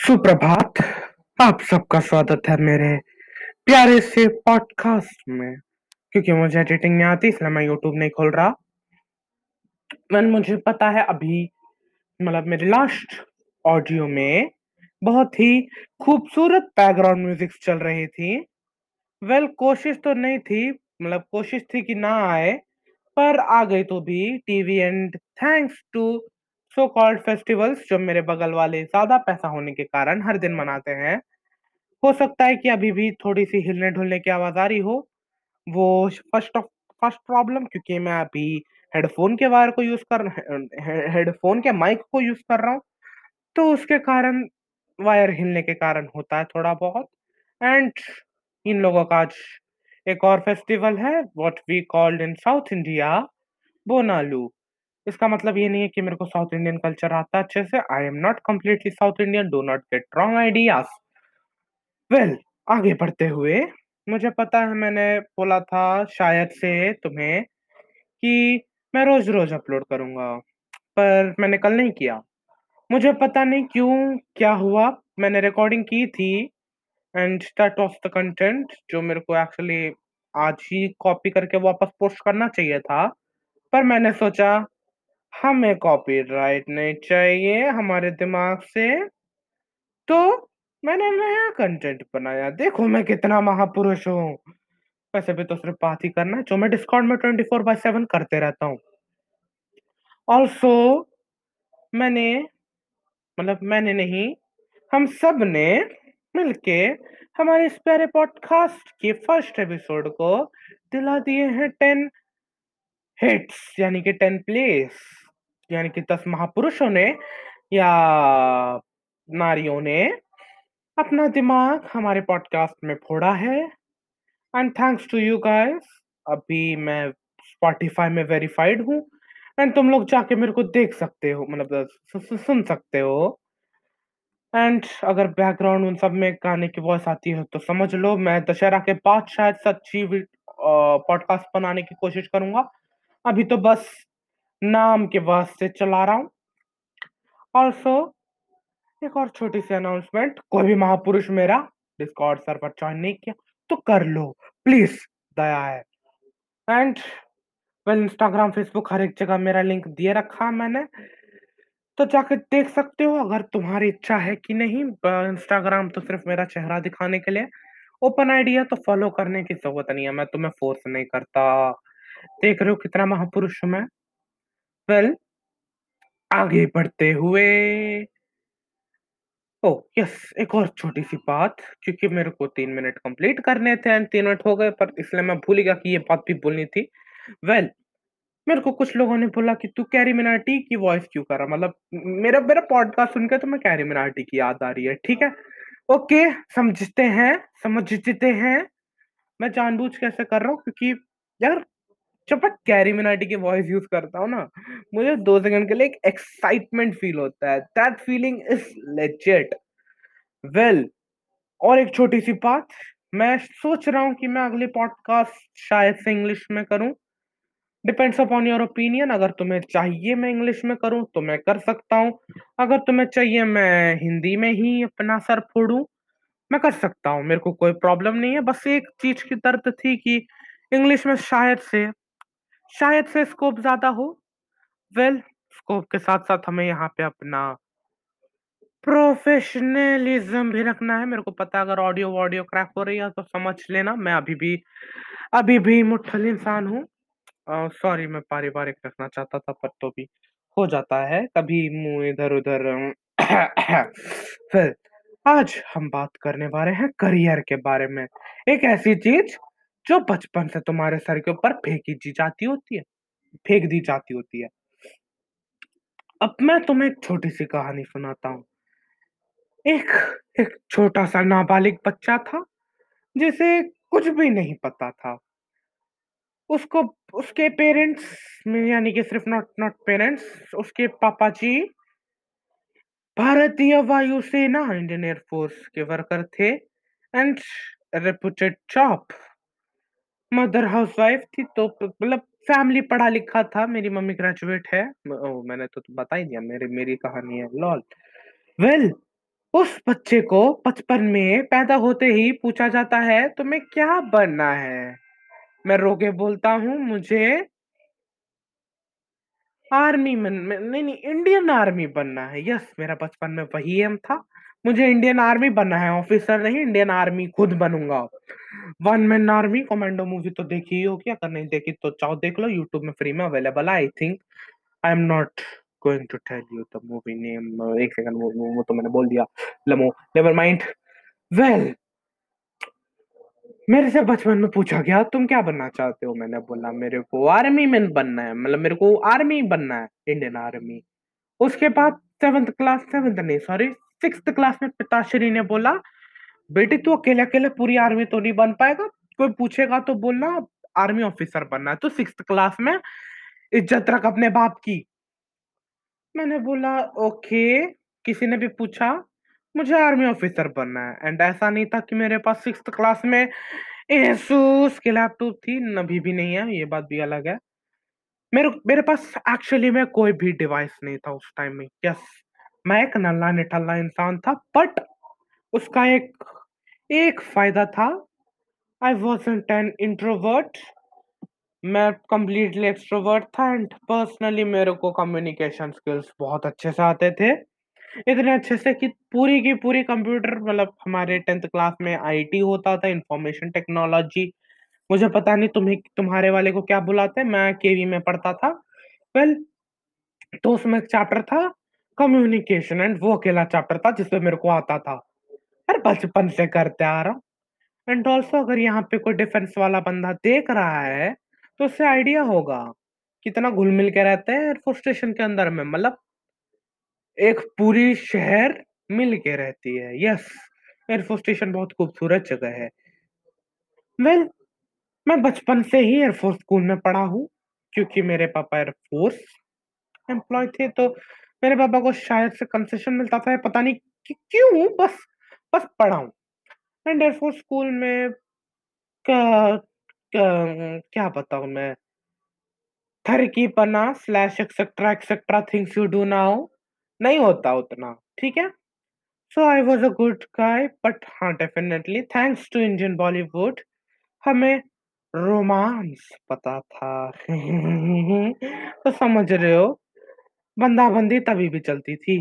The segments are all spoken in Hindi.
सुप्रभात। आप सबका स्वागत है मेरे प्यारे से पॉडकास्ट में। क्योंकि मुझे एडिटिंग नहीं आती इसलिए मैं यूट्यूब नहीं खोल रहा। मैंने मुझे पता है अभी मतलब मेरे लास्ट ऑडियो में बहुत ही खूबसूरत बैकग्राउंड म्यूज़िक चल रही थी। वेल well, कोशिश तो नहीं थी मतलब कोशिश थी कि ना आए पर आ गई तो भी। TV and thanks to so called festivals जो मेरे बगल वाले ज़्यादा पैसा होने के कारण हर दिन मनाते हैं, हो सकता है कि अभी भी थोड़ी सी हिलने ढुलने की आवाज़ आ रही हो। वो फ़र्स्ट ऑफ़ फ़र्स्ट प्रॉब्लम क्योंकि मैं अभी हेडफोन के वायर को यूज़ कर हेडफोन के माइक को यूज़ कर रहा हूँ तो उसके कारण वायर हिलने के कारण होता है थोड़ा बहुत। एंड इन लोगों का आज एक और फेस्टिवल है what we called in South India Bonalu इसका मतलब ये नहीं है कि मेरे को साउथ इंडियन कल्चर आता है अच्छे से। I am not completely South Indian do not get wrong ideas well आगे बढ़ते हुए, मुझे पता है मैंने बोला था शायद से तुम्हें कि मैं रोज रोज अपलोड करूँगा, पर मैंने कल नहीं किया। मुझे पता नहीं क्यों, क्या हुआ, मैंने रिकॉर्डिंग की थी and that was the content जो मेरे को एक्चुअली आज ही कॉपी करके वापस पोस्ट करना चाहिए था, पर मैंने सोचा हमें कॉपीराइट नहीं चाहिए हमारे दिमाग से। तो मैंने नया कंटेंट बनाया। देखो मैं कितना महापुरुष हूँ। वैसे भी तो सिर्फ़ बात ही करना है। जो मैं डिस्काउंट में ट्वेंटी फोर बाई सेवन करते रहता हूँ। ऑल्सो मैंने मतलब मैंने नहीं, हम सबने मिलके हमारे इस प्यारे पॉडकास्ट के फ़र्स्ट एपिसोड को दिला दिए हैं टेन हिट्स यानी कि टेन प्लेस यानी कि दस महापुरुषों ने या नारियों ने अपना दिमाग हमारे पॉडकास्ट में फोड़ा है। And thanks to you guys अभी मैं स्पॉटिफाई में वेरीफाइड हूँ। एंड तुम लोग जाके मेरे को देख सकते हो मतलब सुन सकते हो। एंड अगर बैकग्राउंड उन सब में गाने की वॉइस आती है तो समझ लो, मैं दशहरा के बाद शायद सच्ची पॉडकास्ट बनाने की कोशिश करूँगा। अभी तो बस नाम के वास्ते चला रहा हूँ। ऑल्सो एक और छोटी सी अनाउंसमेंट कोई भी महापुरुष मेरा डिस्कॉर्ड सर्वर ज्वाइन नहीं किया तो कर लो प्लीज़ दया है। एंड वेल इंस्टाग्राम फेसबुक हर एक जगह मेरा लिंक दिए रखा मैंने। तो जाकर देख सकते हो, अगर तुम्हारी इच्छा है कि नहीं इंस्टाग्राम तो सिर्फ़ मेरा चेहरा दिखाने के लिए। ओपन आइडिया तो फॉलो करने की ज़रूरत नहीं है, मैं तुम्हें फोर्स नहीं करता। देख रहे हो कितना महापुरुष हूँ मैं। वेल आगे बढ़ते हुए। ओ यस एक और छोटी सी बात क्योंकि मेरे को तीन मिनट कंप्लीट करने थे एंड तीन मिनट हो गए पर इसलिए मैं भूल गया कि ये बात भी बोलनी थी। वेल well, मेरे को कुछ लोगों ने बोला कि तू कैरी मिनाटी की वॉइस क्यों कर मतलब मेरा मेरा पॉडकास्ट सुनकर तो मैं कैरी मिनाटी की याद आ रही है ठीक है? ओके समझते हैं समझते हैं। मैं जानबूझ कैसे कर रहा हूँ? क्योंकि यार जब मैं कैरी मिनाटी की वॉइस यूज़ करता हूँ ना, मुझे दो सेकंड के लिए एक एक्साइटमेंट फील होता है। That feeling is legit well और एक छोटी सी बात, मैं सोच रहा हूँ कि मैं अगले पॉडकास्ट शायद से इंग्लिश में करूँ। डिपेंड्स अपॉन योर ओपिनियन अगर तुम्हें चाहिए मैं इंग्लिश में करूँ तो मैं कर सकता हूँ। अगर तुम्हें चाहिए मैं हिंदी में ही अपना सर फोड़ू, मैं कर सकता हूँ, मेरे को कोई प्रॉब्लम नहीं है। बस एक चीज़ की दर्द थी कि इंग्लिश में शायद से शायद से स्कोप ज़्यादा हो। वेल well, स्कोप के साथ साथ हमें यहाँ पे अपना प्रोफेशनलिज्म भी रखना है। मेरे को पता है अगर ऑडियो ऑडियो क्रैक हो रही है तो समझ लेना। मैं अभी भी अभी भी मुठल इंसान हूँ। सॉरी मैं पारिवारिक रखना चाहता था पर तो भी हो जाता है। कभी मुँह इधर उधर फिर आज हम बात करने वाले हैं करियर के बारे में। एक ऐसी चीज़ जो बचपन से तुम्हारे सर के ऊपर फेंकी दी जाती होती है, फेंक दी जाती होती है। अब मैं तुम्हें एक छोटी सी कहानी सुनाता हूँ। एक एक छोटा सा नाबालिग बच्चा था, जिसे कुछ भी नहीं पता था। उसको, उसके पेरेंट्स, यानी कि सिर्फ़ नॉट नॉट पेरेंट्स, उसके पापा जी भारतीय वायुसेना इंडियन एयरफोर्स के वर्कर थे, and reputed job mother housewife थी तो मतलब फैमिली पढ़ा लिखा था मेरी मम्मी ग्रेजुएट है ओ, मैंने तो बता ही दिया मेरी मेरी कहानी है लॉल वेल उस बच्चे को बचपन में पैदा होते ही पूछा जाता है तुम्हें क्या बनना है? मैं रो के बोलता हूँ मुझे आर्मी में नहीं, नहीं इंडियन आर्मी बनना है। यस मेरा बचपन में वही एम था। मुझे इंडियन आर्मी बनना है, ऑफिसर नहीं इंडियन आर्मी खुद बनूँगा। One man army commando movie तो देखी ही होगी, अगर नहीं देखी तो जाओ देख लो यूट्यूब में फ्री में अवेलेबल है I think. I am not going to tell you the movie name एक सेकंड वो वो तो मैंने बोल दिया। लमो नेवर माइंड। वेल मेरे से बचपन में पूछा गया तुम क्या बनना चाहते हो? मैंने बोला मेरे को आर्मी मैन बनना है, मतलब मेरे को आर्मी बनना है, इंडियन आर्मी। उसके बाद 7th क्लास 7th नहीं सॉरी 6th क्लास में पिताश्री ने बोला, "बेटी तू अकेले-अकेले पूरी आर्मी तो नहीं बन पाएगा, कोई पूछेगा तो बोलना आर्मी ऑफिसर बनना है।" तो 6th क्लास में इज़्ज़त रख अपने बाप की। मैंने बोला ओके, किसी ने भी पूछा, मुझे आर्मी ऑफिसर बनना है एंड ऐसा नहीं था कि मेरे पास सिक्स क्लास में एसुस की लैपटॉप थी, अभी भी नहीं है, ये बात भी अलग है। मेरे मेरे पास एक्चुअली में कोई भी डिवाइस नहीं था उस टाइम में। यस, मैं एक नल्ला-निठल्ला इंसान था बट उसका एक एक फ़ायदा था, आई वाज़न्ट एन इंट्रोवर्ट मैं कंप्लीटली एक्सट्रोवर्ट था एंड पर्सनली मेरे को कम्युनिकेशन स्किल्स बहुत अच्छे से आते थे। इतने अच्छे से कि पूरी की पूरी कंप्यूटर मतलब हमारे 10th क्लास में आईटी होता था, इंफॉर्मेशन टेक्नोलॉजी। मुझे पता नहीं तुम्हें तुम्हारे वाले को क्या बुलाते मैं केवी में पढ़ता था। वेल well, तो उसमें एक चैप्टर था कम्युनिकेशन एंड वो अकेला चैप्टर था जिसमें मेरे को आता था। अरे बचपन से करते आ रहा हूँ एंड ऑल्सो अगर यहाँ पे कोई डिफेंस वाला बंदा देख रहा है, तो उसे आइडिया होगा, कितना घुल-मिल के रहते हैं एयरफोर्स स्टेशन के अंदर में मतलब एक पूरी शहर मिल के रहती है। यस, एयरफोर्स स्टेशन बहुत खूबसूरत जगह है। वेल well, मैं बचपन से ही एयरफोर्स स्कूल में पढ़ा हूँ, क्योंकि मेरे पापा एयरफोर्स एम्प्लॉय थे तो मेरे पापा को शायद से कंसेशन मिलता था, पता नहीं कि क्यों बस बस पढ़ा हूँ। एंड एयरफोर्स स्कूल में क क क्या बताऊँ मैं? ठरकीपना slash etcetera etcetera things you do now नहीं होता उतना, ठीक है? So I was a good guy but हाँ, definitely thanks to Indian Bollywood हमें रोमांस पता था। तो समझ रहे हो, बंदा-बंदी तभी भी चलती थी।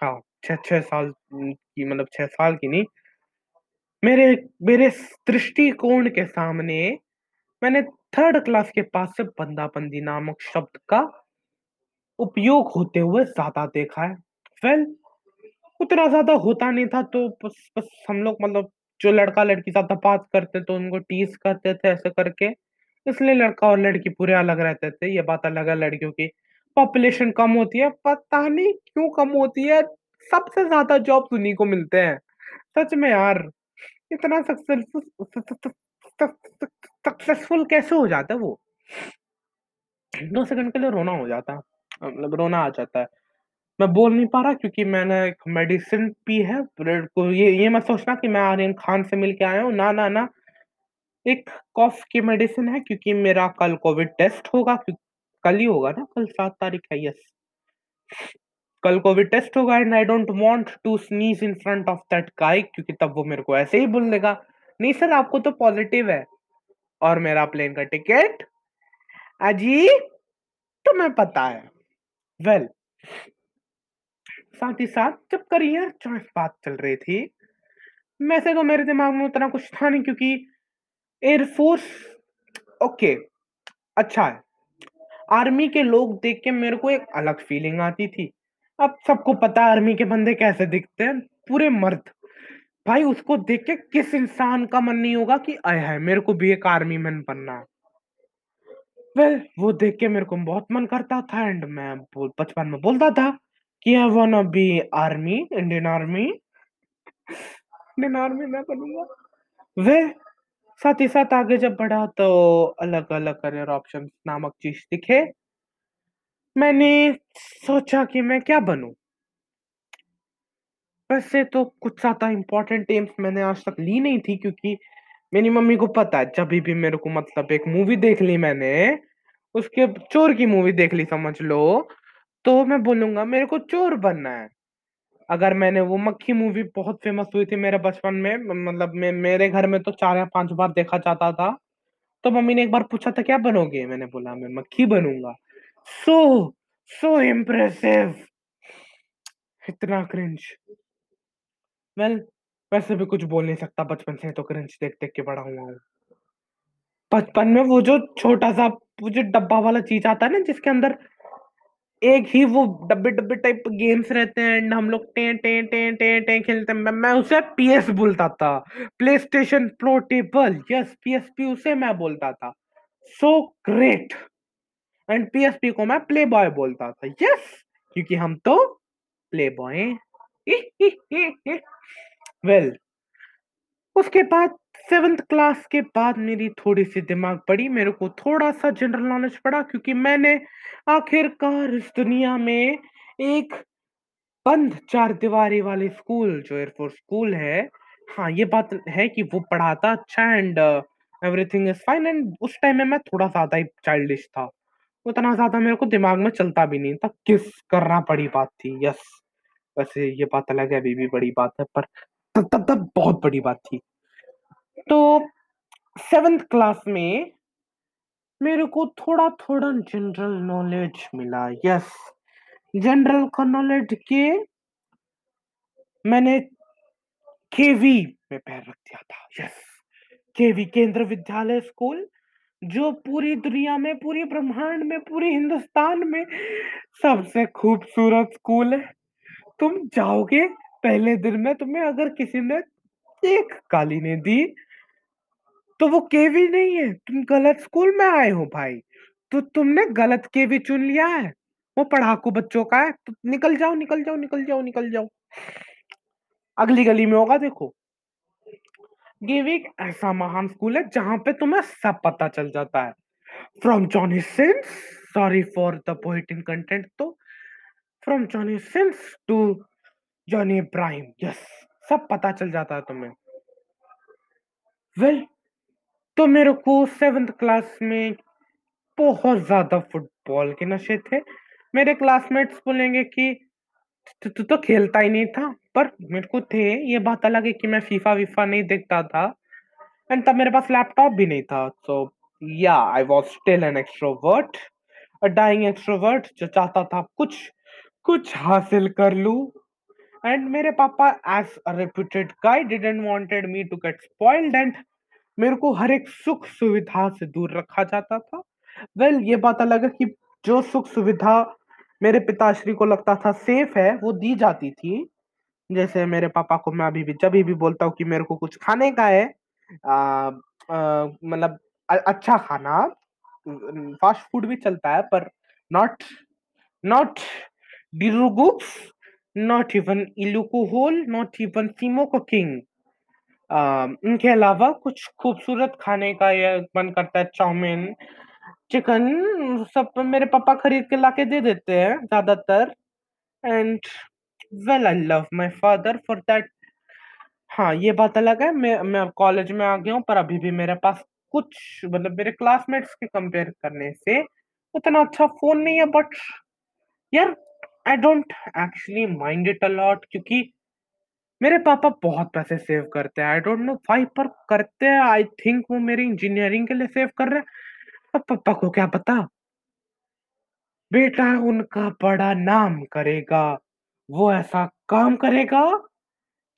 हाँ, 6-6 साल की मतलब 6 साल की नहीं मेरे मेरे दृष्टिकोण के सामने मैंने 3rd क्लास के पास से बंदा-बंदी नामक शब्द का उपयोग होते हुए ज़्यादा देखा है। वेल उतना ज़्यादा होता नहीं था तो बस बस हम लोग मतलब जो लड़का-लड़की ज़्यादा बात करते तो उनको टीज़ करते थे ऐसे करके, इसलिए लड़का और लड़की पूरे अलग रहते थे, ये बात अलग है लड़कियों की पॉपुलेशन कम होती है, पता नहीं क्यों कम होती है, सबसे ज़्यादा जॉब्स उन्हीं को मिलते हैं। सच में यार, इतना सक्सेसफुल कैसे हो जाता है वो? दो सेकंड के लिए रोना हो जाता मतलब रोना आ जाता है। मैं बोल नहीं पा रहा क्योंकि मैंने एक मेडिसिन पी है, को ये ये मत सोचना कि मैं आर्यन खान से मिल के आया हूँ, ना, ना, ना। एक कॉफ़ की मेडिसिन है क्योंकि मेरा कल कोविड टेस्ट होगा कल ही होगा ना, कल सात तारीख है, यस। कल कोविड टेस्ट होगा and I don't want to sneeze in front of that guy क्योंकि तब वो मेरे को ऐसे ही बोल देगा, "नहीं सर आपको तो पॉज़िटिव है" और मेरा प्लेन का टिकट अजी तुम्हें पता है। वेल साथ ही साथ जब करियर चॉइस बात चल रही थी, वैसे तो मेरे दिमाग में उतना कुछ था नहीं क्योंकि एयरफोर्स ओके, अच्छा है। आर्मी के लोग देख के मेरे को एक अलग फीलिंग आती थी। अब सबको पता है आर्मी के बंदे कैसे दिखते हैं, पूरे मर्द। भाई उसको देख के किस इंसान का मन नहीं होगा कि आय हाय! मेरे को भी एक आर्मी मैन बनना है। वेल वो देख के मेरे को बहुत मन करता था एंड मैं बचपन में बोलता था कि I wanna be army, Indian army. Indian army मैं बनूँगा। वेल साथ ही साथ आगे जब बढ़ा तो अलग-अलग करियर ऑप्शंस नामक चीज़ दिखे। मैंने सोचा कि मैं क्या बनूँ? वैसे तो कुछ ज़्यादा इम्पोर्टेंट एम्स मैंने आज तक ली नहीं थी क्योंकि मेरी मम्मी को पता है जभी भी मेरे को मतलब एक मूवी देख ली मैंने, उसके चोर की मूवी देख ली समझ लो, तो मैं बोलूँगा मेरे को चोर बनना है। अगर मैंने वो मक्खी मूवी बहुत फ़ेमस हुई थी मेरे बचपन में मतलब मे, मेरे घर में तो चार या पाँच बार देखा जाता था। तो मम्मी ने एक बार पूछा था क्या बनोगे? मैंने बोला मैं मक्खी बनूँगा। सो सो इम्प्रेसिव इतना क्रिंज वेल वैसे भी कुछ बोल नहीं सकता बचपन से तो क्रिंज देख देख के बड़ा हुआ हूँ। बचपन में वो जो छोटा सा वो जो डब्बा वाला चीज़ आता है ना जिसके अंदर एक ही वो डब्बे डब्बे टाइप गेम्स रहते हैं एंड हम लोग टे टे टे टे टे खेलते हैं। मैं उसे पीएस बोलता था। Play station portable yes PSP उसे मैं बोलता था। सो ग्रेट एंड पीएसपी को मैं प्ले बॉय बोलता था। यस क्योंकि हम तो प्ले बॉय वेल उसके बाद सेवेंथ क्लास के बाद मेरी थोड़ी सी दिमाग पड़ी, मेरे को थोड़ा सा जनरल नॉलेज पड़ा, क्योंकि मैंने आखिरकार इस दुनिया में एक बंद चार दीवारी वाली स्कूल जो एयरफोर्स स्कूल है हाँ ये बात है कि वो पढ़ाता अच्छा and everything is fine and उस टाइम में मैं थोड़ा ज़्यादा ही चाइल्डिश था। उतना ज़्यादा मेरे को दिमाग में चलता भी नहीं था, किस करना पड़ी बात थी यस वैसे ये बात अलग है, अभी भी बड़ी बात है, पर तब तब बहुत बड़ी बात थी। तो सेवेंथ क्लास में मेरे को थोड़ा थोड़ा जनरल नॉलेज मिला यस जनरल का नॉलेज के मैंने केवी में पैर रख दिया था यस केवी केंद्र विद्यालय स्कूल जो पूरी दुनिया में, पूरी ब्रह्मांड में, पूरे हिंदुस्तान में सबसे खूबसूरत स्कूल है। तुम जाओगे, पहले दिन में तुम्हें अगर किसी ने एक काली ने दी तो वो केवी नहीं है। तुम गलत स्कूल में आए हो भाई। तो तुमने गलत केवी चुन लिया है। वो पढ़ाकू बच्चों का है। तो निकल जाओ निकल जाओ निकल जाओ निकल जाओ। अगली गली में होगा देखो। केवी एक ऐसा महान स्कूल है जहाँ पे तुम्हें सब पता चल जाता है। From Johnny Sins sorry for the in content तो from Johnny Sins to Johnny Ibrahim yes सब पता चल जाता है तुम्हें। वेल well, तो मेरे को सेवेंथ क्लास में बहुत ज़्यादा फुटबॉल के नशे थे। मेरे क्लासमेट्स बोलेंगे कि तू तो, तो खेलता ही नहीं था पर मेरे को थे। ये बात अलग है कि मैं फीफा वीफा नहीं देखता था। एंड तब मेरे पास लैपटॉप भी नहीं था। So yeah I was still an extrovert a dying extrovert जो चाहता था कुछ कुछ हासिल कर लूँ। एंड मेरे पापा as a reputed guy didn't wanted me to get spoiled and मेरे को हर एक सुख सुविधा से दूर रखा जाता था। वेल well, ये बात अलग है कि जो सुख सुविधा मेरे पिताश्री को लगता था सेफ़ है वो दी जाती थी। जैसे मेरे पापा को मैं अभी भी जब भी बोलता हूँ कि मेरे को कुछ खाने का है मतलब अच्छा खाना फास्ट फ़ूड भी चलता है पर not not drugs not even alcohol not even smoking इनके अलावा कुछ खूबसूरत खाने का ये मन करता है चाउमीन, चिकन सब मेरे पापा खरीद के लाके दे देते हैं ज़्यादातर। And well I love my father for that. हाँ, ये बात अलग है मैं मैं कॉलेज में आ गया हूँ पर अभी भी मेरे पास कुछ मतलब मेरे क्लासमेट्स के कंपेयर करने से उतना अच्छा फ़ोन नहीं है बट यार I don't actually mind it a lot क्योंकि मेरे पापा बहुत पैसे सेव करते हैं। आई डोंट नो व्हाई पर करते हैं। आई थिंक वो मेरी इंजीनियरिंग के लिए सेव कर रहे हैं। अब पापा को क्या पता? बेटा उनका बड़ा नाम करेगा। वो ऐसा काम करेगा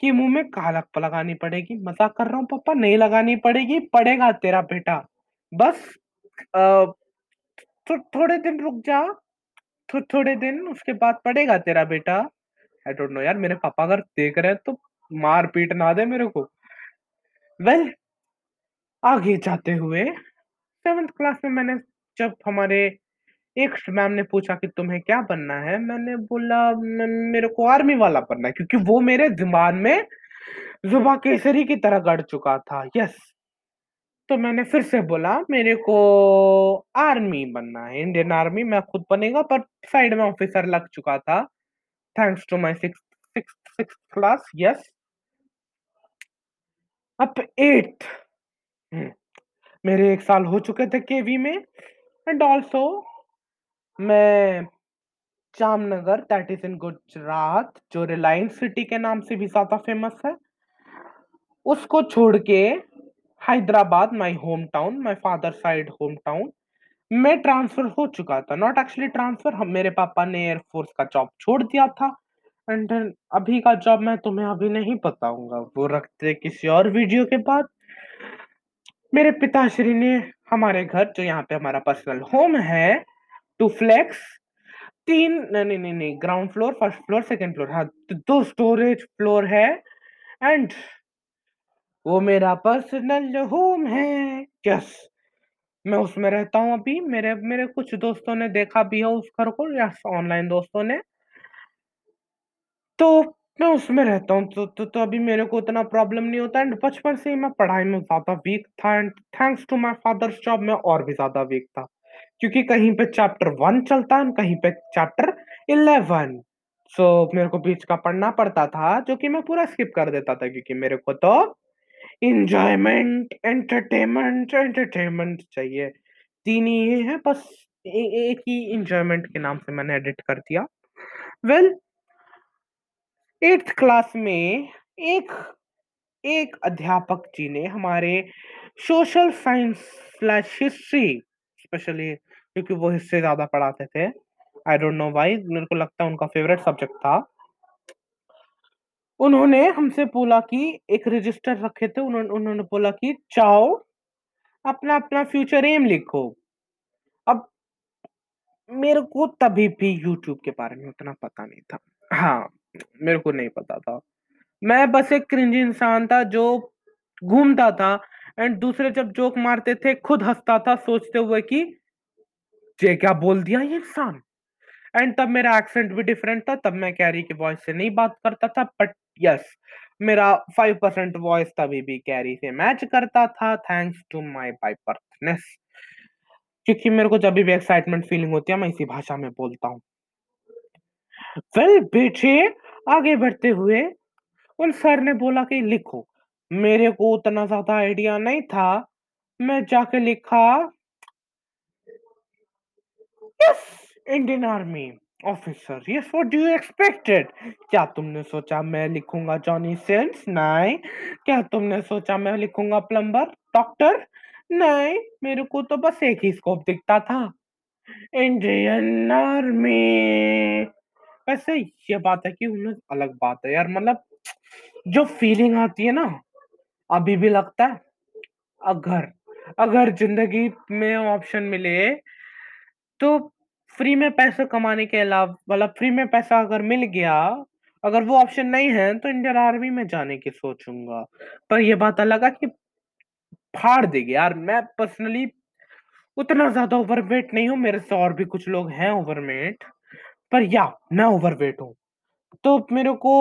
कि मुँह में कालक लगानी पड़ेगी। मज़ाक कर रहा हूँ पापा नहीं लगानी पड़ेगी। पड़ेगा तेरा बेटा। बस आ, तो थोड़े दिन रुक जा। तो थोड़े दिन उसके बाद पड़ेगा तेरा बेटा। आई डोंट नो यार मेरे पापा अगर देख रहे हैं तो मार पीट ना दे मेरे को। वेल well, आगे जाते हुए सेवेंथ क्लास में मैंने जब हमारे एक मैम ने पूछा कि तुम्हें क्या बनना है मैंने बोला मेरे को आर्मी वाला बनना है। क्योंकि वो मेरे दिमाग में जुबा केसरी की तरह गढ़ चुका था। यस तो मैंने फिर से बोला मेरे को आर्मी बनना है इंडियन आर्मी मैं खुद बनेगा पर साइड में ऑफिसर लग चुका था। Thanks to my sixth, sixth, sixth class. Yes. अब एट मेरे एक साल हो चुके थे केवी में एंड ऑल्सो मैं Jamnagar that is in Gujarat जो रिलायंस सिटी के नाम से भी ज़्यादा फ़ेमस है उसको छोड़ के Hyderabad my home town my father side home town मैं ट्रांसफ़र हो चुका था। नॉट एक्चुअली ट्रांसफ़र, हम मेरे पापा ने एयरफोर्स का जॉब छोड़ दिया था। एंड अभी का जॉब मैं तुम्हें अभी नहीं बताऊँगा। वो रखते किसी और वीडियो के बाद। मेरे पिताश्री ने हमारे घर, जो यहाँ पे हमारा पर्सनल होम है टू फ्लेक्स तीन, नहीं नहीं नहीं ground floor first floor second floor हाँ तो दो स्टोरेज फ्लोर है। एंड वो मेरा पर्सनल होम है। यस मैं उसमें रहता हूँ अभी। मेरे मेरे कुछ दोस्तों ने देखा भी है उस घर को या ऑनलाइन दोस्तों ने। तो मैं उसमें रहता हूँ। तो तो तो अभी मेरे को उतना प्रॉब्लम नहीं होता एंड बचपन से ही मैं पढ़ाई में ज़्यादा वीक था and thanks to my father's job मैं और भी ज़्यादा वीक था। क्योंकि कहीं पे चैप्टर 1 चलता है कहीं पे चैप्टर 11 सो so, मेरे को बीच का पढ़ना पड़ता था जो कि मैं पूरा स्किप कर देता था क्योंकि मेरे को तो एंजॉयमेंट एंटरटेनमेंट एंटरटेनमेंट चाहिए। तीन ही ये है, बस एक ही एंजॉयमेंट के नाम से मैंने एडिट कर दिया। वेल एट्थ क्लास में एक एक अध्यापक जी ने हमारे social science slash history specially क्योंकि वो हिस्से ज़्यादा पढ़ाते थे आई डोंट नो वाई मेरे को लगता है उनका फेवरेट सब्जेक्ट था। उन्होंने हमसे बोला कि एक रजिस्टर रखे थे उन्होंने उन्होंने बोला कि चाओ अपना अपना फ्यूचर एम लिखो। अब मेरे को तभी भी यूट्यूब के बारे में उतना पता नहीं था। हाँ मेरे को नहीं पता था। मैं बस एक क्रिंज इंसान था जो घूमता था एंड दूसरे जब जोक मारते थे, खुद हंसता था सोचते हुए कि, ये क्या बोल दिया ये इंसान? एंड तब मेरा एक्सेंट भी डिफरेंट था, तब मैं कैरी की वॉइस से नहीं बात करता था बट यस मेरा फाइव परसेंट वॉइस तभी भी कैरी से मैच करता था थैंक्स टू माई बाईपर्थनेस क्योंकि मेरे को जब भी एक्साइटमेंट फीलिंग होती है, मैं इसी भाषा में बोलता हूँ। वेल बेटे आगे बढ़ते हुए उन सर ने बोला कि, लिखो, मेरे को उतना ज़्यादा आइडिया नहीं था। मैं जाके लिखा yes Indian army officer yes what do you expected क्या तुमने सोचा मैं लिखूँगा जॉनी सेंस नहीं। क्या तुमने सोचा मैं लिखूँगा प्लम्बर डॉक्टर नहीं। मेरे को तो बस एक ही स्कोप दिखता था। इंडियन आर्मी वैसे ये बात है कि उन्हें अलग बात है यार मतलब जो फीलिंग आती है ना, अभी भी लगता है। अगर अगर ज़िंदगी में ऑप्शन मिले तो फ्री में पैसे कमाने के अलावा मतलब फ्री में पैसा अगर मिल गया, अगर वो ऑप्शन नहीं है तो इंडियन आर्मी में जाने की सोचूँगा। पर ये बात अलग है कि फाड़ देगी यार। मैं पर्सनली उतना ज़्यादा ओवरवेट नहीं हूँ, मेरे से और भी कुछ लोग हैं ओवरवेट। पर या, मैं ओवरवेट हूँ। तो मेरे को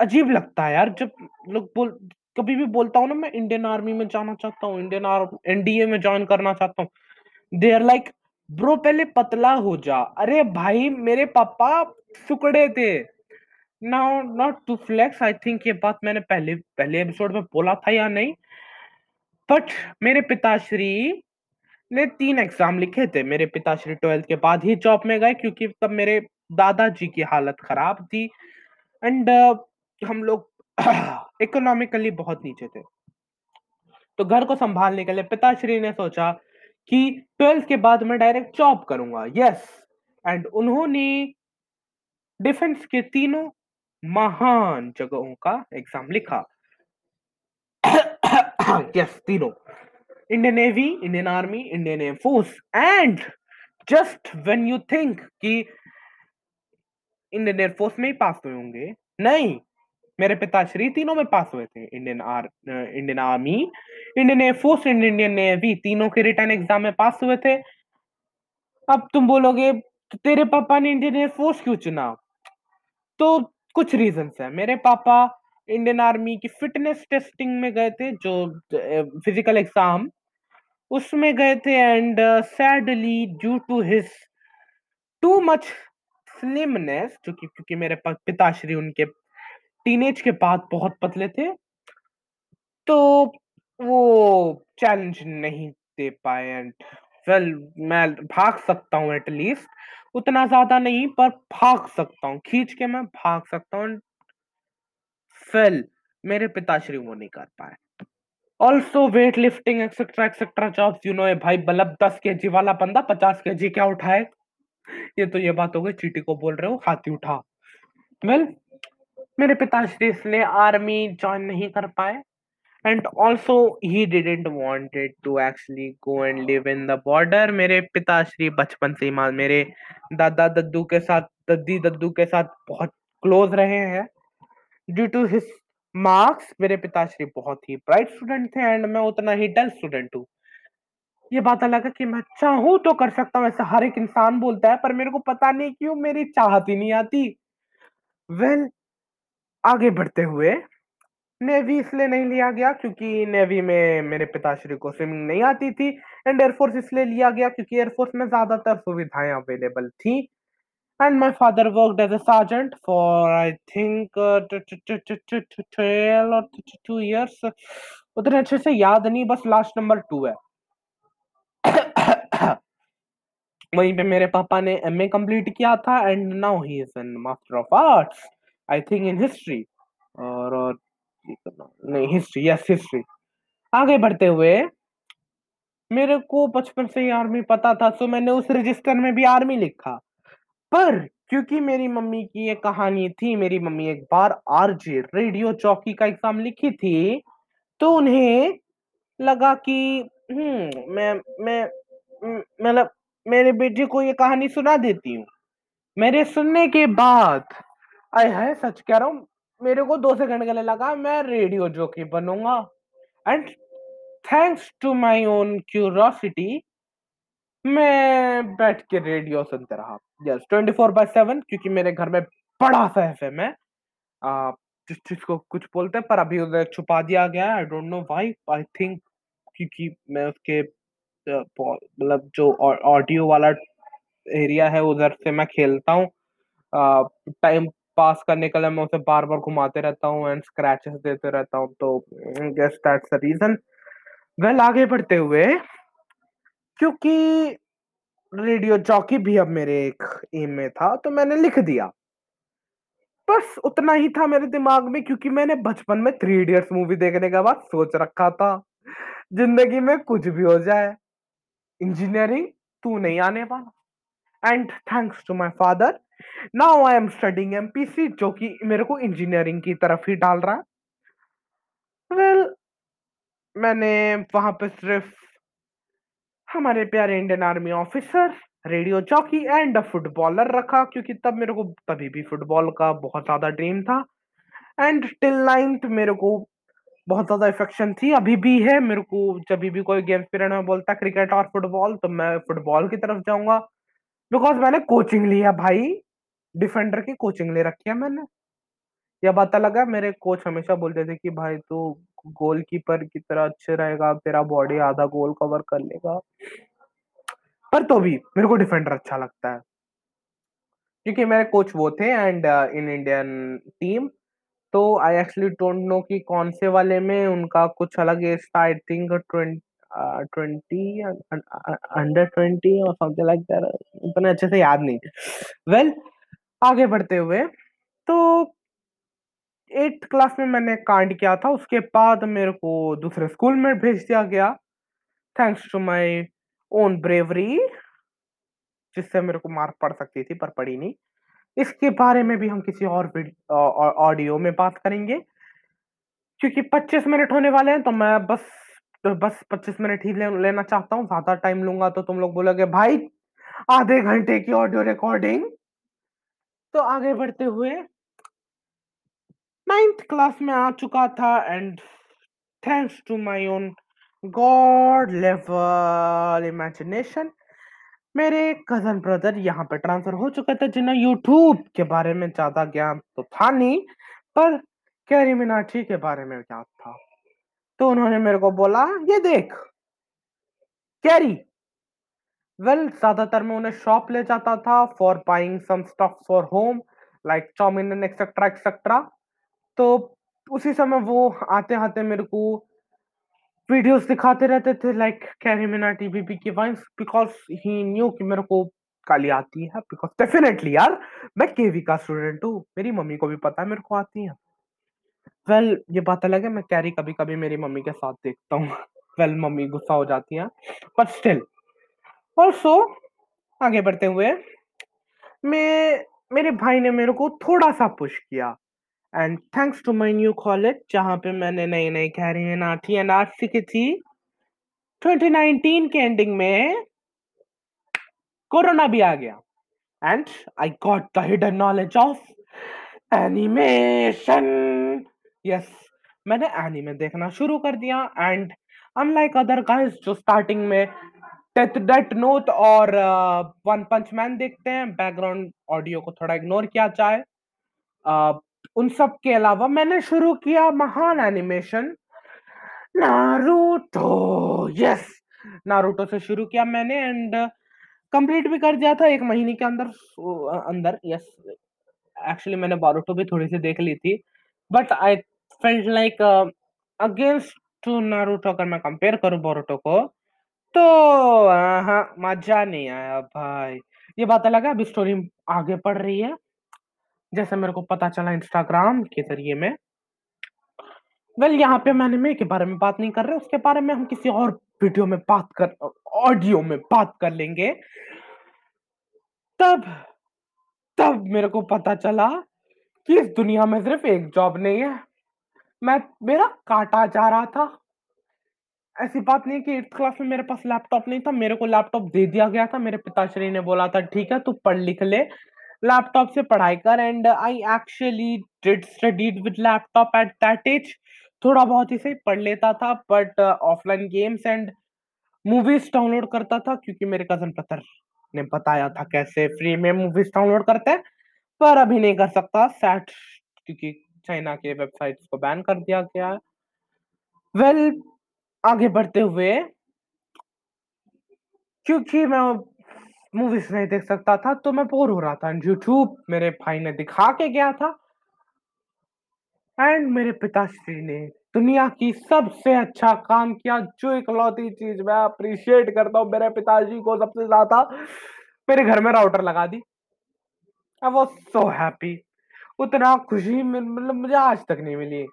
अजीब लगता है यार, जब लोग बोल, कभी भी बोलता हूँ ना, मैं इंडियन आर्मी में जाना चाहता हूँ, इंडियन आर्मी एनडीए में ज्वाइन करना चाहता हूँ। दे आर लाइक ब्रो पहले पतला हो जा। अरे भाई मेरे पापा सुकड़े थे। Now not to flex I think ये बात मैंने पहले पहले एपिसोड में बोला था या नहीं? बट मेरे पिताश्री ने तीन एग्ज़ाम लिखे थे। मेरे पिताश्री ट्वेल्थ के बाद ही जॉब में गए क्योंकि तब मेरे दादाजी की हालत खराब थी। एंड uh, हम लोग इकोनॉमिकली बहुत नीचे थे। तो घर को संभालने के लिए पिताश्री ने सोचा कि ट्वेल्थ के बाद मैं डायरेक्ट जॉब करूँगा। यस एंड उन्होंने डिफेंस के तीनों महान जगहों का एग्ज़ाम लिखा। यस तीनों। Indian navy Indian army Indian air force and just when you think कि इंडियन एयरफोर्स में ही पास हुए होंगे। नहीं। मेरे पिताश्री तीनों में पास हुए थे। Indian are, Indian army, Indian air force Indian navy तीनों के रिटर्न एग्ज़ाम में पास हुए थे। अब तुम बोलोगे तो तेरे पापा ने इंडियन एयरफोर्स क्यों चुना? तो कुछ रीजन है। मेरे पापा इंडियन आर्मी की फिटनेस टेस्टिंग में गए थे, जो फ़िज़िकल एग्ज़ाम उसमें गए थे and sadly due to his too much slimness जो कि, क्योंकि मेरे पिताश्री उनके टीनेज के बाद बहुत पतले थे तो वो चैलेंज नहीं दे पाए एंड वेल मैं भाग सकता हूँ एटलीस्ट उतना ज़्यादा नहीं पर भाग सकता हूँ खींच के मैं भाग सकता हूँ फेल मेरे पिताश्री वो नहीं कर पाए। Also weight lifting etcetera etcetera jobs you know भाई बल्लब दस के जी वाला बंदा पचास के जी क्या उठाए? ये तो ये बात हो गई चीटी को बोल रहे हो हाथी उठा। वेल well, मेरे पिताश्री इसलिए आर्मी ज्वाइन नहीं कर पाए। And also he didn't wanted to actually go and live in the border मेरे पिताश्री बचपन से ही मेरे दादा दद्दू के साथ दद्दी दद्दू के साथ बहुत क्लोज रहे हैं। ड्यू टू हिस मार्क्स मेरे पिताश्री बहुत ही ब्राइट स्टूडेंट थे एंड मैं उतना ही डल स्टूडेंट हूँ। ये बात अलग है कि मैं चाहूँ तो कर सकता हूँ ऐसा हर एक इंसान बोलता है पर मेरे को पता नहीं क्यों मेरी चाहत ही नहीं आती। वेल well, आगे बढ़ते हुए नेवी इसलिए नहीं लिया गया क्योंकि नेवी में मेरे पिताश्री को स्विमिंग नहीं आती थी एंड एयरफोर्स इसलिए लिया गया क्योंकि एयरफोर्स में ज़्यादातर सुविधाएँ अवेलेबल थी and my father worked as a sergeant for I think two years उतने अच्छे से याद नहीं, बस लास्ट नंबर टू है। वहीं पे मेरे पापा ने एमए कंप्लीट किया था and now he is an master of arts I think in history और, और नहीं हिस्ट्री यस हिस्ट्री आगे बढ़ते हुए मेरे को बचपन से ही आर्मी पता था सो मैंने उस रजिस्टर में भी आर्मी लिखा। पर क्योंकि मेरी मम्मी की ये कहानी थी मेरी मम्मी एक बार आरजे रेडियो चौकी का एग्ज़ाम लिखी थी तो उन्हें लगा कि हम्म मैं मैं मतलब मेरे बेटे को ये कहानी सुना देती हूँ। मेरे सुनने के बाद आय है सच कह रहा हूँ, मेरे को दो सेकंड के लिए लगा, मैं radio jockey बनूँगा। And thanks to my own curiosity मैं बैठ के रेडियो सुनते रहा। Yes twenty four by seven क्योंकि मेरे घर में बड़ा सा एफ़ एम है। जिस चीज़ को कुछ बोलते हैं, पर अभी उधर छुपा दिया गया I don't know why I think क्योंकि मैं उसके मतलब जो ऑडियो वाला एरिया है, उधर से मैं खेलता हूँ। टाइम पास करने के लिए मैं उसे बार बार घुमाते रहता हूँ एंड स्क्रैचेस देते रहता हूँ तो guess that's the reason well आगे बढ़ते हुए, क्योंकि रेडियो चौकी भी अब मेरे एक एम में था तो मैंने लिख दिया। बस उतना ही था मेरे दिमाग में, क्योंकि मैंने बचपन में थ्री इडियट्स मूवी देखने के बाद सोच रखा था, ज़िंदगी में कुछ भी हो जाए। इंजीनियरिंग तू नहीं आने वाला। And thanks to my father now I am studying MPC जो कि मेरे को इंजीनियरिंग की तरफ़ ही डाल रहा है। वेल well, मैंने वहाँ पे सिर्फ़ हमारे प्यारे इंडियन आर्मी ऑफिसर रेडियो चौकी एंड अ फुटबॉलर रखा क्योंकि तब मेरे को तभी भी फुटबॉल का बहुत ज़्यादा ड्रीम था। एंड टिल नाइन्थ मेरे को बहुत ज़्यादा इफेक्शन थी अभी भी है। मेरे को जब भी कोई गेम पीरियड में बोलता क्रिकेट और फुटबॉल तो मैं फुटबॉल की तरफ़ जाऊँगा। बिकॉज़ मैंने कोचिंग लिया भाई। डिफेंडर की कोचिंग ले रखी है मैंने। यह बात अलग है मेरे कोच हमेशा बोलते थे कि भाई तू गोलकीपर की तरह अच्छे रहेगा तेरा बॉडी आधा गोल कवर कर लेगा। पर तो भी मेरे को डिफेंडर अच्छा लगता है। क्योंकि मेरे कोच वो थे एंड इन इंडियन टीम तो आई एक्चुअली डोंट नो कि कौन से वाले में उनका कुछ अलग एज था I think twenty under twenty और समथिंग लाइक दैट अच्छे से याद नहीं। वेल well, आगे बढ़ते हुए। तो एट्थ क्लास में मैंने कांड किया था उसके बाद मेरे को दूसरे स्कूल में भेज दिया गया। Thanks to my own bravery जिससे मेरे को मार्क पड़ सकती थी पर पड़ी नहीं। इसके बारे में भी हम किसी और ऑडियो में बात करेंगे। क्योंकि 25 मिनट होने वाले हैं तो मैं बस तो बस 25 मिनट ही ले, लेना चाहता हूँ। ज़्यादा टाइम लूँगा तो तुम लोग बोलोगे भाई आधे घंटे की ऑडियो रिकॉर्डिंग तो आगे बढ़ते हुए नाइन्थ क्लास में आ चुका था and thanks to my own god level imagination मेरे कज़न ब्रदर यहाँ पे ट्रांसफ़र हो चुके थे, जिन्हें यूट्यूब के बारे में ज़्यादा ज्ञान तो था नहीं, पर कैरी मिनाटी के बारे में ज्ञान था। तो उन्होंने मेरे को बोला, ये देख, कैरी वेल ज़्यादातर मैं उन्हें शॉप ले जाता था for buying some stuff for home like chowmein etcetera etcetera तो उसी समय वो आते आते मेरे को वीडियोस दिखाते रहते थे लाइक कैरी मिनाटी बीबी की वाइन्स बिकॉज़ ही न्यू कि मेरे को काली आती है बिकॉज़ डेफिनेटली यार मैं केवी का स्टूडेंट हूँ मेरी मम्मी को भी पता है मेरे को आती है। वेल well, ये बात अलग है मैं कैरी कभी कभी मेरी मम्मी के साथ देखता हूँ। वेल well, मम्मी गुस्सा हो जाती है बट स्टिल ऑल्सो आगे बढ़ते हुए, मैं, मेरे भाई ने मेरे को थोड़ा सा पुश किया। And thanks to my new college जहाँ पे मैंने नई नई कैरी नाठी एंड आर्ट सीखी थी 2019 के एंडिंग में कोरोना भी आ गया। And I got the hidden knowledge of animation yes मैंने एनिमे देखना शुरू कर दिया। एंड अनलाइक अदर गाइस जो स्टार्टिंग में डेथ नोट और वन पंच मैन देखते हैं। बैकग्राउंड ऑडियो को थोड़ा इग्नोर किया जाए। उन सब के अलावा मैंने शुरू किया महान एनिमेशन नारुतो यस नारुतो से शुरू किया मैंने एंड कंप्लीट भी कर दिया था एक महीने के अंदर। अंदर यस एक्चुअली मैंने बारूटो भी थोड़ी सी देख ली थी। But I felt like against to Naruto अगर मैं कंपेयर करूँ बोरुटो को तो हाँ मज़ा नहीं आया भाई। ये बात अलग है अभी स्टोरी आगे बढ़ रही है। जैसे मेरे को पता चला इंस्टाग्राम के ज़रिए में। वेल well, यहाँ पे मैं एनिमे के बारे में बात नहीं कर रहे उसके बारे में हम किसी और वीडियो में बात कर ऑडियो में बात कर लेंगे। तब तब मेरे को पता चला कि इस दुनिया में सिर्फ़ एक जॉब नहीं है। मैं मेरा काटा जा रहा था। ऐसी बात नहीं कि एट्थ क्लास में मेरे पास लैपटॉप नहीं था मेरे को लैपटॉप दे दिया गया था मेरे पिताश्री ने बोला था ठीक है तू पढ़ लिख ले लैपटॉप से पढ़ाई कर and I actually did studied with laptop at that age थोड़ा बहुत ही सही पढ़ लेता था but offline games and movies download करता था क्योंकि मेरे कज़न पत्थर ने बताया था कैसे फ्री में मूवीज़ डाउनलोड करते हैं पर अभी नहीं कर सकता सैट क्योंकि चाइना के वेबसाइट्स को बैन कर दिया गया वेल well, आगे बढ़ते हुए, क्योंकि मैं मूवीज़ नहीं देख सकता था तो मैं बोर हो रहा था। यूट्यूब मेरे भाई ने दिखा के गया था। एंड मेरे पिताश्री ने दुनिया की सबसे अच्छा काम किया, जो इकलौती चीज़ मैं अप्रिशिएट करता हूँ, मेरे पिताजी को सबसे ज़्यादा। मेरे घर में राउटर लगा दी। आई वॉज़ सो हैप्पी उतना खुशी मतलब मुझे आज तक नहीं मिली।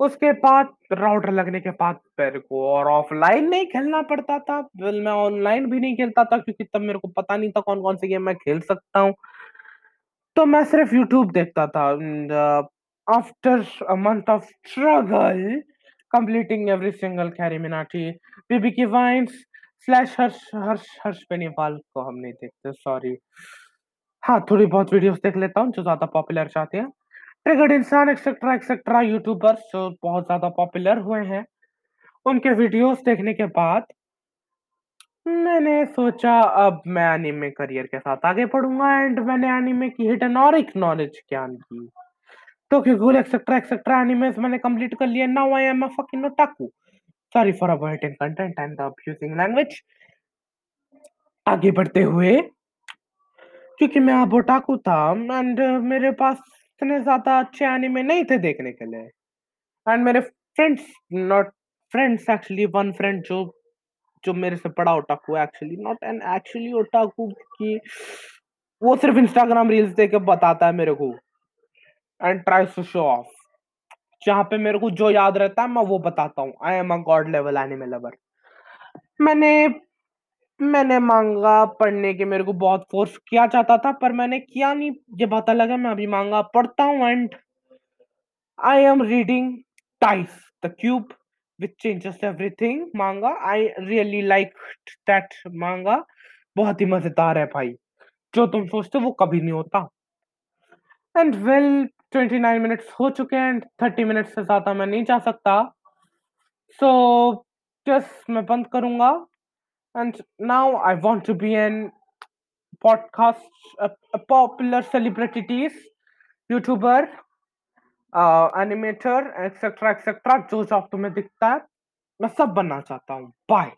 उसके बाद राउटर लगने के बाद मेरे को और ऑफलाइन नहीं खेलना पड़ता था। वेल मैं ऑनलाइन भी नहीं खेलता था क्योंकि तब मेरे को पता नहीं था कौन कौन से गेम मैं खेल सकता हूँ। तो मैं सिर्फ़ यूट्यूब देखता था। After a month of struggle completing every single Carry Minati BB की वाइन्स स्लैश हर्ष हर्ष हर्ष बेनीवाल को हम नहीं देखते सॉरी हाँ थोड़ी बहुत वीडियोस देख लेता हूँ जो ज़्यादा पॉपुलर चाहते हैं। ट्रिगर्ड इंसान एक्सेट्रा एक्सेट्रा यूट्यूबर्स जो बहुत ज़्यादा पॉपुलर हुए हैं, उनके वीडियोस देखने के बाद मैंने सोचा अब मैं एनिमे करियर के साथ आगे बढ़ूँगा एंड मैंने एनिमे की हिडन और एक नॉलेज ज्ञान की। तो गूगल एक्सेट्रा एक्सेट्रा एनिमेस मैंने कंप्लीट कर लिया now I am a fucking otaku sorry for avoiding content and the abusing language आगे बढ़ते हुए, क्योंकि मैं अब ओटाकू था एंड मेरे पास इतने ज़्यादा अच्छे एनिमे नहीं थे देखने के लिए। एंड मेरे friends not friends actually one friend जो जो मेरे से बड़ा otaku actually not an actually otaku की वो सिर्फ़ इंस्टाग्राम रील्स देख के बताता है मेरे को। And try to show off जहाँ पे मेरे को जो याद रहता है, मैं वो बताता हूँ। I am a god level anime lover मैंने मैंने मांगा पढ़ने के मेरे को बहुत फोर्स किया जाता था पर मैंने किया नहीं। ये पता लगा मैं अभी मांगा पढ़ता हूँ and I am reading Dice the cube which changes everything manga I really like that मांगा। बहुत ही मज़ेदार है भाई। जो तुम सोचते हो वो कभी नहीं होता। And well twenty nine minutes हो चुके हैं एंड थर्टी मिनट्स से ज़्यादा मैं नहीं जा सकता। सो so, जस्ट मैं बंद करूँगा। And now I want to be an podcast, a, a popular celebrities, YouTuber, uh, animator, etc. etc. जो जॉब तुम्हें दिखता है मैं सब बनना चाहता हूँ बाय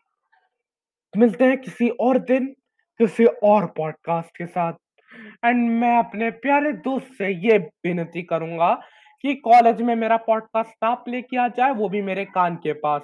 मिलते हैं किसी और दिन किसी और पॉडकास्ट के साथ एंड मैं अपने प्यारे दोस्त से ये विनती करूँगा कि कॉलेज में मेरा पॉडकास्ट ना प्ले किया जाए वो भी मेरे कान के पास